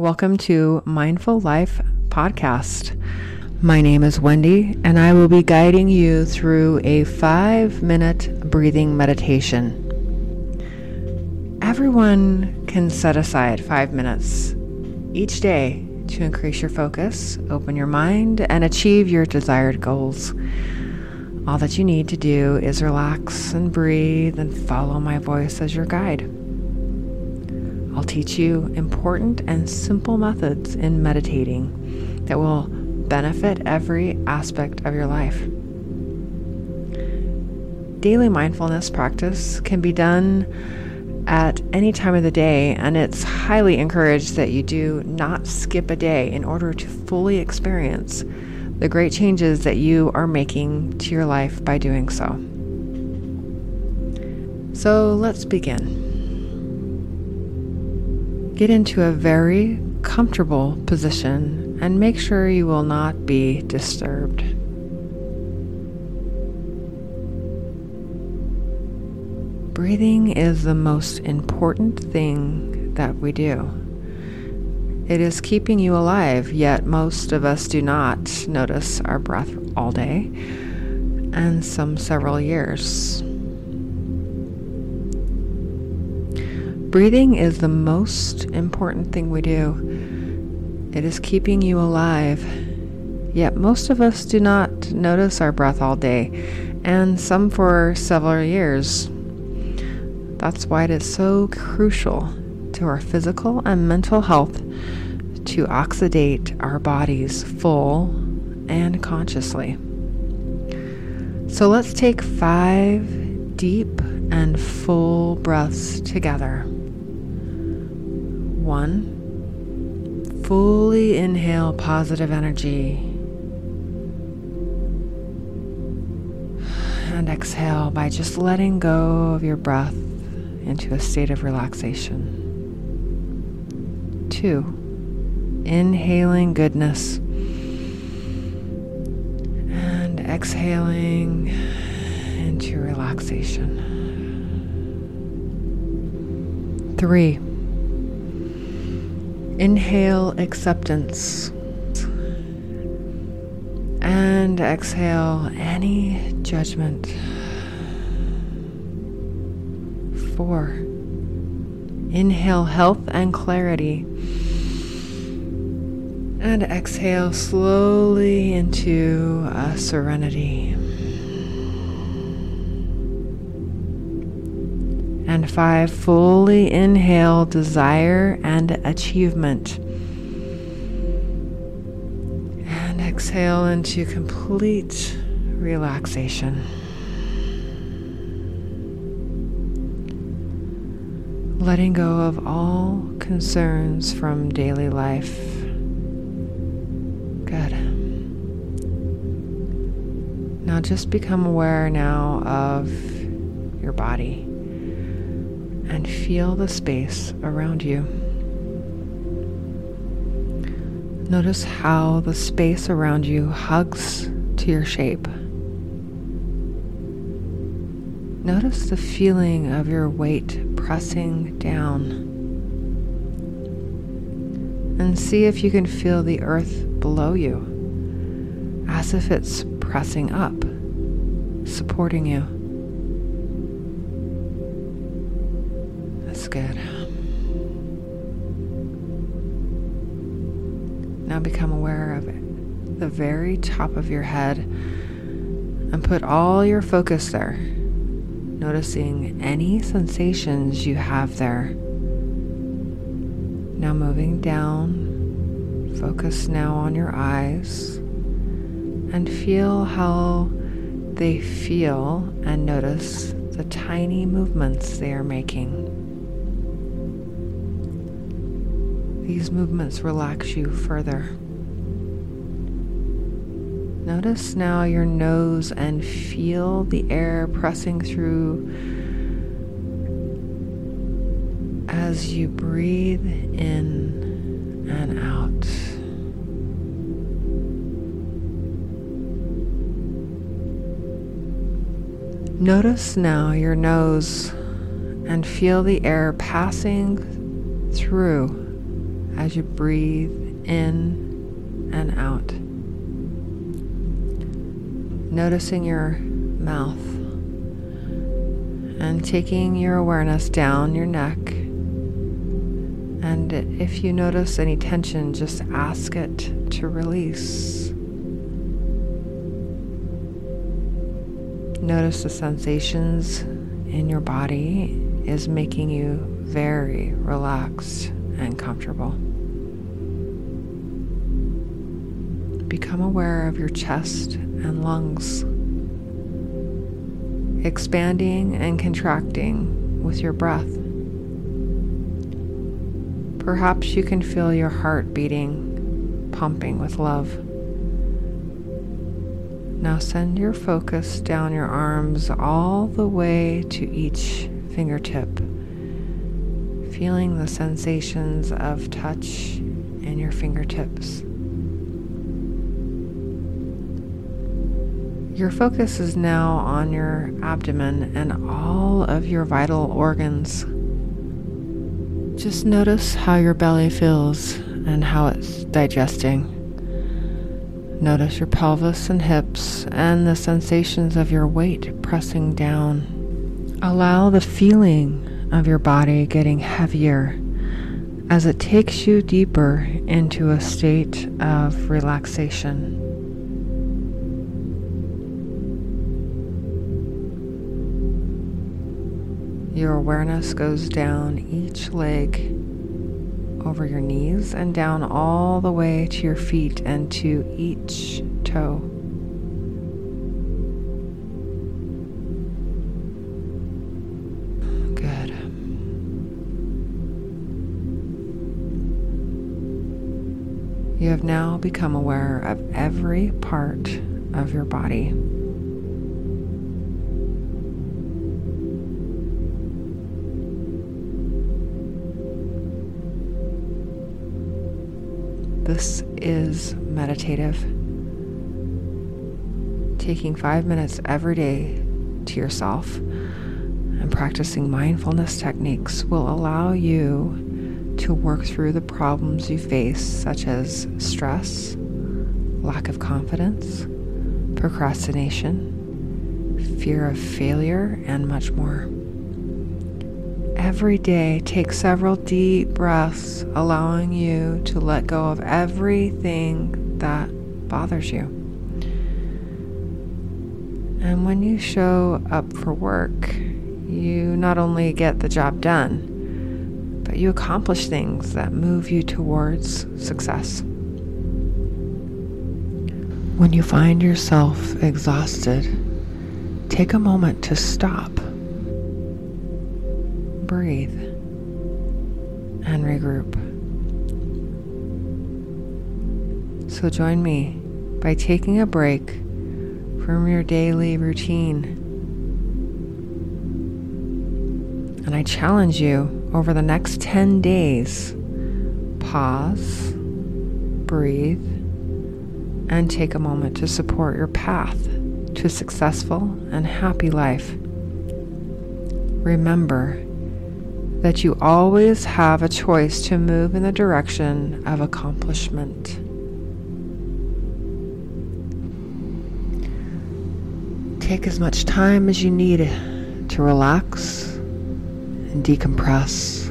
Welcome to Mindful Life Podcast. My name is Wendy, and I will be guiding you through a five minute breathing meditation. Everyone can set aside five minutes each day to increase your focus, open your mind, and achieve your desired goals. All that you need to do is relax and breathe and follow my voice as your guide. I'll teach you important and simple methods in meditating that will benefit every aspect of your life. Daily mindfulness practice can be done at any time of the day, and it's highly encouraged that you do not skip a day in order to fully experience the great changes that you are making to your life by doing so. So let's begin. Get into a very comfortable position and make sure you will not be disturbed. Breathing is the most important thing that we do. It is keeping you alive, yet most of us do not notice our breath all day and some several years. Breathing is the most important thing we do. It is keeping you alive. Yet most of us do not notice our breath all day, and some for several years. That's why it is so crucial to our physical and mental health to oxidate our bodies full and consciously. So let's take five deep and full breaths together. One, fully inhale positive energy. And exhale by just letting go of your breath into a state of relaxation. Two, inhaling goodness and exhaling into relaxation. Three, Inhale acceptance. And exhale any judgment. Four. Inhale health and clarity. And exhale slowly into a serenity. And five, fully inhale desire and achievement. And exhale into complete relaxation. Letting go of all concerns from daily life. Good. Now just become aware now of your body and feel the space around you. Notice how the space around you hugs to your shape. Notice the feeling of your weight pressing down. And see if you can feel the earth below you as if it's pressing up, supporting you. Good. Now become aware of it, the very top of your head and put all your focus there, noticing any sensations you have there. Now moving down, focus now on your eyes and feel how they feel and notice the tiny movements they are making. These movements relax you further. Notice now your nose and feel the air pressing through as you breathe in and out. Notice now your nose and feel the air passing through as you breathe in and out. Noticing your mouth and taking your awareness down your neck. And if you notice any tension, just ask it to release. Notice the sensations in your body is making you very relaxed and comfortable. Become aware of your chest and lungs, expanding and contracting with your breath. Perhaps you can feel your heart beating, pumping with love. Now send your focus down your arms all the way to each fingertip, feeling the sensations of touch in your fingertips. Your focus is now on your abdomen and all of your vital organs. Just notice how your belly feels and how it's digesting. Notice your pelvis and hips and the sensations of your weight pressing down. Allow the feeling of your body getting heavier as it takes you deeper into a state of relaxation. Your awareness goes down each leg over your knees and down all the way to your feet and to each toe. You have now become aware of every part of your body. This is meditative. Taking five minutes every day to yourself and practicing mindfulness techniques will allow you to work through the problems you face, such as stress, lack of confidence, procrastination, fear of failure, and much more every day, take several deep breaths, allowing you to let go of everything that bothers you. And when you show up for work, you not only get the job done, you accomplish things that move you towards success. When you find yourself exhausted, take a moment to stop breathe and regroup. So join me by taking a break from your daily routine. And I challenge you over the next 10 days pause, breathe, and take a moment to support your path to a successful and happy life. Remember, that you always have a choice to move in the direction of accomplishment. Take as much time as you need to relax and decompress.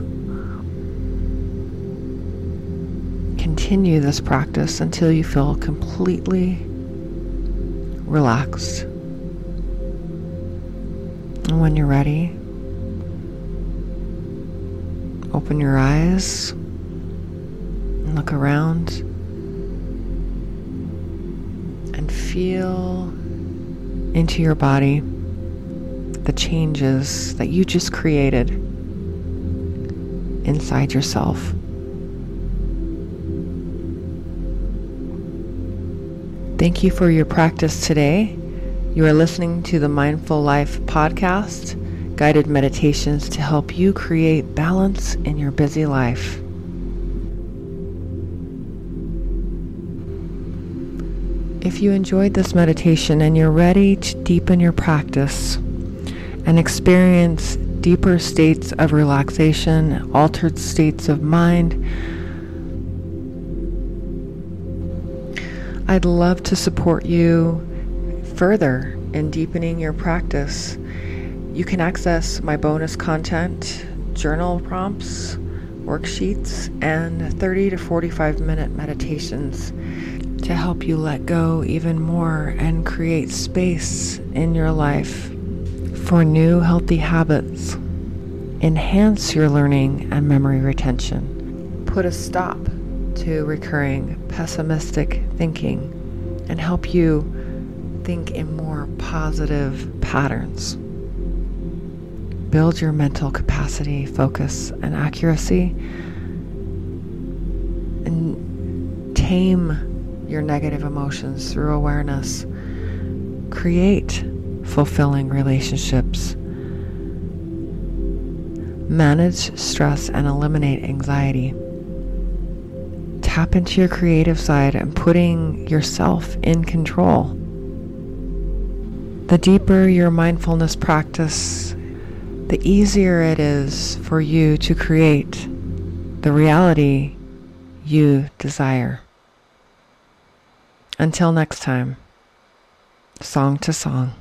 Continue this practice until you feel completely relaxed. And when you're ready, Open your eyes and look around and feel into your body the changes that you just created inside yourself. Thank you for your practice today. You are listening to the Mindful Life podcast guided meditations to help you create balance in your busy life. If you enjoyed this meditation and you're ready to deepen your practice and experience deeper states of relaxation, altered states of mind. I'd love to support you further in deepening your practice. You can access my bonus content, journal prompts, worksheets, and 30 to 45 minute meditations to help you let go even more and create space in your life for new healthy habits. Enhance your learning and memory retention. Put a stop to recurring pessimistic thinking and help you think in more positive patterns. Build your mental capacity, focus, and accuracy. And tame your negative emotions through awareness. Create fulfilling relationships. Manage stress and eliminate anxiety. Tap into your creative side and putting yourself in control. The deeper your mindfulness practice, the easier it is for you to create the reality you desire. Until next time, song to song.